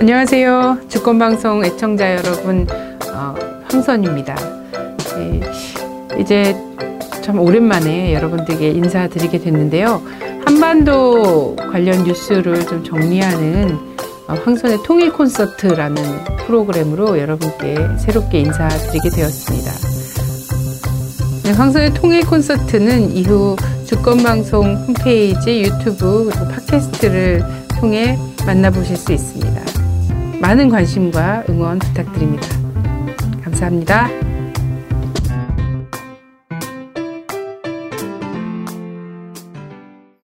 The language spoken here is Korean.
안녕하세요. 주권방송 애청자 여러분, 어, 황선입니다. 네, 이제 참 오랜만에 여러분들에게 인사드리게 됐는데요. 한반도 관련 뉴스를 좀 정리하는 어, 황선의 통일 콘서트라는 프로그램으로 여러분께 새롭게 인사드리게 되었습니다. 네, 황선의 통일 콘서트는 이후 주권방송 홈페이지, 유튜브, 그리고 팟캐스트를 통해 만나보실 수 있습니다. 많은 관심과 응원 부탁드립니다. 감사합니다.